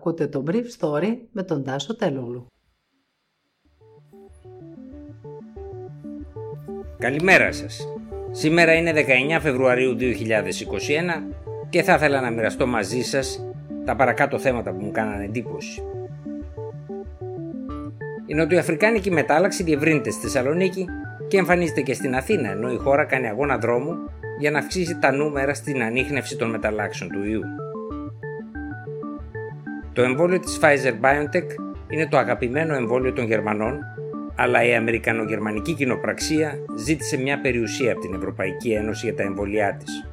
Ακούτε το Brief Story με τον Τάσο Τελούλου. Καλημέρα σας. Σήμερα είναι 19 Φεβρουαρίου 2021 και θα ήθελα να μοιραστώ μαζί σας τα παρακάτω θέματα που μου κάνανε εντύπωση. Η νοτιοαφρικάνικη μετάλλαξη διευρύνεται στη Θεσσαλονίκη και εμφανίζεται και στην Αθήνα, ενώ η χώρα κάνει αγώνα δρόμου για να αυξήσει τα νούμερα στην ανείχνευση των μεταλλάξεων του ιού. Το εμβόλιο της Pfizer-BioNTech είναι το αγαπημένο εμβόλιο των Γερμανών, αλλά η Αμερικανογερμανική κοινοπραξία ζήτησε μια περιουσία από την Ευρωπαϊκή Ένωση για τα εμβόλια της.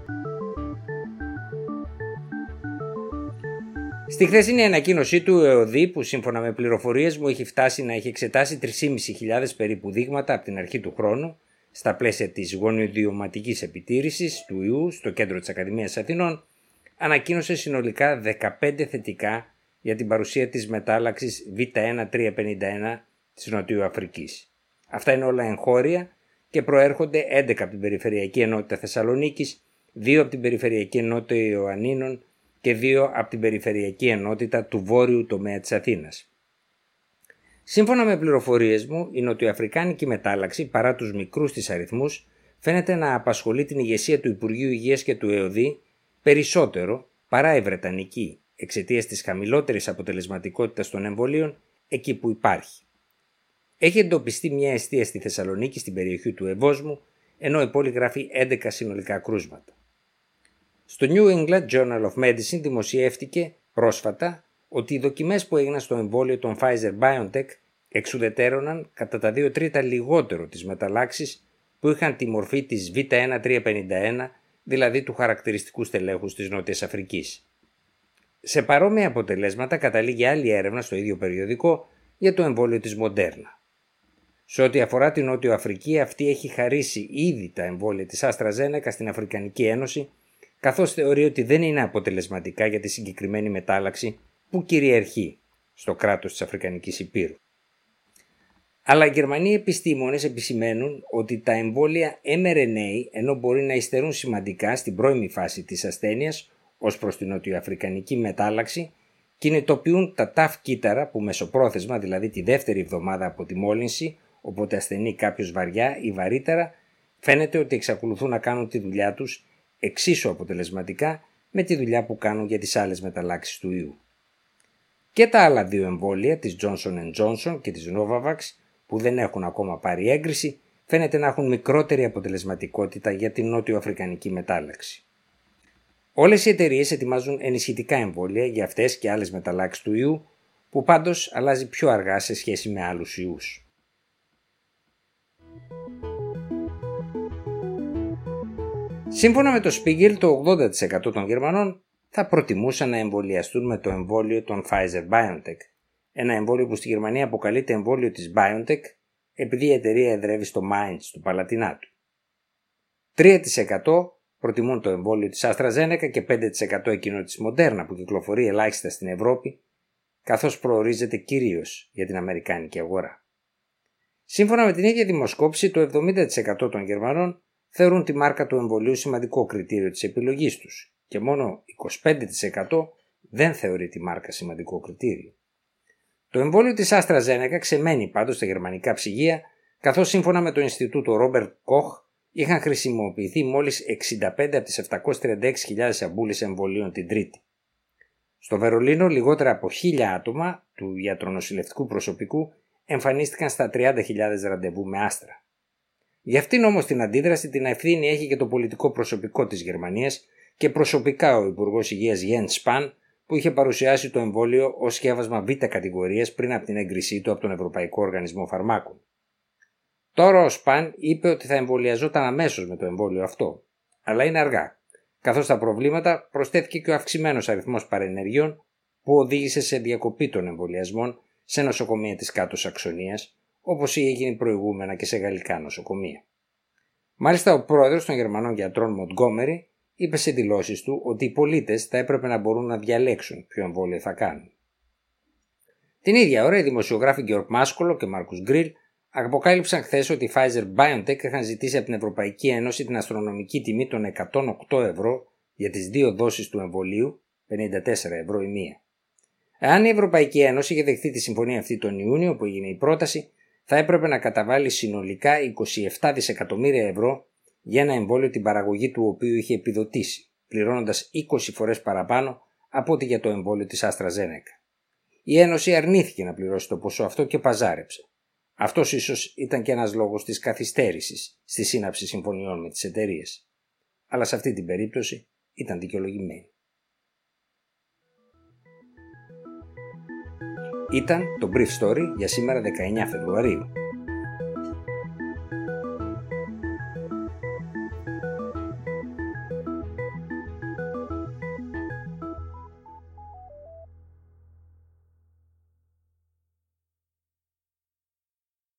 Στη χθεσινή ανακοίνωσή του, ο ΕΟΔΗ, που σύμφωνα με πληροφορίες μου έχει φτάσει να έχει εξετάσει 3.500 περίπου δείγματα από την αρχή του χρόνου, στα πλαίσια της γονιοδιωματικής επιτήρησης του ιού στο κέντρο της Ακαδημίας Αθηνών, ανακοίνωσε συνολικά 15 θετικά για την παρουσία της μετάλλαξης Β1351 της Νοτιού Αφρικής. Αυτά είναι όλα εγχώρια και προέρχονται 11 από την Περιφερειακή Ενότητα Θεσσαλονίκης, 2 από την Περιφερειακή Ενότητα Ιωαννίνων και 2 από την Περιφερειακή Ενότητα του Βόρειου τομέα της Αθήνας. Σύμφωνα με πληροφορίες μου, η νοτιοαφρικάνικη μετάλλαξη, παρά τους μικρούς της αριθμούς, φαίνεται να απασχολεί την ηγεσία του Υπουργείου Υγείας και του ΕΟΔΗ περισσότερο παρά η Βρετανική, εξαιτίας της χαμηλότερης αποτελεσματικότητας των εμβολίων εκεί που υπάρχει. Έχει εντοπιστεί μια αιστεία στη Θεσσαλονίκη στην περιοχή του Ευόσμου, ενώ η πόλη γράφει 11 συνολικά κρούσματα. Στο New England Journal of Medicine δημοσιεύτηκε πρόσφατα ότι οι δοκιμές που έγιναν στο εμβόλιο των Pfizer-BioNTech εξουδετέρωναν κατά τα 2 τρίτα λιγότερο τις μεταλλάξεις που είχαν τη μορφή της Β1351, δηλαδή του χαρακτηριστικού στελέχους της Νότιας Αφρικής. Σε παρόμοια αποτελέσματα καταλήγει άλλη έρευνα στο ίδιο περιοδικό για το εμβόλιο της Μοντέρνα. Σε ό,τι αφορά την Νότιο Αφρική, αυτή έχει χαρίσει ήδη τα εμβόλια της Άστρα Ζένεκα στην Αφρικανική Ένωση, καθώς θεωρεί ότι δεν είναι αποτελεσματικά για τη συγκεκριμένη μετάλλαξη που κυριαρχεί στο κράτος της Αφρικανικής Υπήρου. Αλλά οι Γερμανοί επιστήμονες επισημαίνουν ότι τα εμβόλια mRNA, ενώ μπορεί να υστερούν σημαντικά στην πρώιμη φάση της ασθένειας, ως προς την νοτιοαφρικανική μετάλλαξη κινητοποιούν τα ταφ κύτταρα που μεσοπρόθεσμα, δηλαδή τη δεύτερη εβδομάδα από τη μόλυνση, οπότε ασθενεί κάποιος βαριά ή βαρύτερα, φαίνεται ότι εξακολουθούν να κάνουν τη δουλειά τους εξίσου αποτελεσματικά με τη δουλειά που κάνουν για τις άλλες μεταλλάξεις του ιού. Και τα άλλα δύο εμβόλια της Johnson Johnson και της Novavax που δεν έχουν ακόμα πάρει έγκριση φαίνεται να έχουν μικρότερη αποτελεσματικότητα για την νότιο αφρικανική μετάλλαξη. Όλες οι εταιρείες ετοιμάζουν ενισχυτικά εμβόλια για αυτές και άλλες μεταλλάξεις του ιού, που πάντως αλλάζει πιο αργά σε σχέση με άλλους ιούς. Σύμφωνα με το Spiegel, το 80% των Γερμανών θα προτιμούσαν να εμβολιαστούν με το εμβόλιο των Pfizer-BioNTech, ένα εμβόλιο που στη Γερμανία αποκαλείται εμβόλιο της BioNTech επειδή η εταιρεία εδρεύει στο Mainz του Παλατινάτου. 3% προτιμούν το εμβόλιο της AstraZeneca και 5% εκείνο της Moderna που κυκλοφορεί ελάχιστα στην Ευρώπη, καθώς προορίζεται κυρίως για την Αμερικάνικη αγορά. Σύμφωνα με την ίδια δημοσκόπηση, το 70% των Γερμανών θεωρούν τη μάρκα του εμβολίου σημαντικό κριτήριο της επιλογής τους και μόνο 25% δεν θεωρεί τη μάρκα σημαντικό κριτήριο. Το εμβόλιο της AstraZeneca ξεμένει πάντως στα γερμανικά ψυγεία, καθώς σύμφωνα με το Ινστιτούτο Robert Koch είχαν χρησιμοποιηθεί μόλις 65 από τις 736.000 αμπούλες εμβολίων την Τρίτη. Στο Βερολίνο λιγότερα από 1.000 άτομα του ιατρονοσηλευτικού προσωπικού εμφανίστηκαν στα 30.000 ραντεβού με άστρα. Για αυτήν όμως την αντίδραση την ευθύνη έχει και το πολιτικό προσωπικό της Γερμανίας και προσωπικά ο Υπουργός Υγείας Jens Spahn που είχε παρουσιάσει το εμβόλιο ως σκεύασμα β' κατηγορίας πριν από την έγκρισή του από τον Ευρωπαϊκό Οργανισμό Φαρμάκων. Τώρα ο Σπαν είπε ότι θα εμβολιαζόταν αμέσως με το εμβόλιο αυτό, αλλά είναι αργά, καθώς στα προβλήματα προσθέθηκε και ο αυξημένος αριθμός παρενεργειών που οδήγησε σε διακοπή των εμβολιασμών σε νοσοκομεία της κάτω Σαξονίας, όπως είχε γίνει προηγούμενα και σε γαλλικά νοσοκομεία. Μάλιστα, ο πρόεδρος των Γερμανών γιατρών Μοντγκόμερι είπε σε δηλώσεις του ότι οι πολίτες θα έπρεπε να μπορούν να διαλέξουν ποιο εμβόλιο θα κάνουν. Την ίδια ώρα, οι δημοσιογράφοι Γεωργ Μάσκολο και Μάρκου Γκριλ αποκάλυψαν χθες ότι οι Pfizer BioNTech είχαν ζητήσει από την Ευρωπαϊκή Ένωση την αστρονομική τιμή των 108 ευρώ για τις δύο δόσεις του εμβολίου, 54 ευρώ η μία. Εάν η Ευρωπαϊκή Ένωση είχε δεχθεί τη συμφωνία αυτή τον Ιούνιο που έγινε η πρόταση, θα έπρεπε να καταβάλει συνολικά 27 δισεκατομμύρια ευρώ για ένα εμβόλιο την παραγωγή του οποίου είχε επιδοτήσει, πληρώνοντας 20 φορές παραπάνω από ό,τι για το εμβόλιο της Άστρα Η Ένωση αρνήθηκε να πληρώσει το ποσό αυτό και παζάρεψε. Αυτός ίσως ήταν και ένας λόγος της καθυστέρησης στη σύναψη συμφωνιών με τις εταιρείες. Αλλά σε αυτή την περίπτωση ήταν δικαιολογημένη. Ήταν το Brief Story για σήμερα 19 Φεβρουαρίου.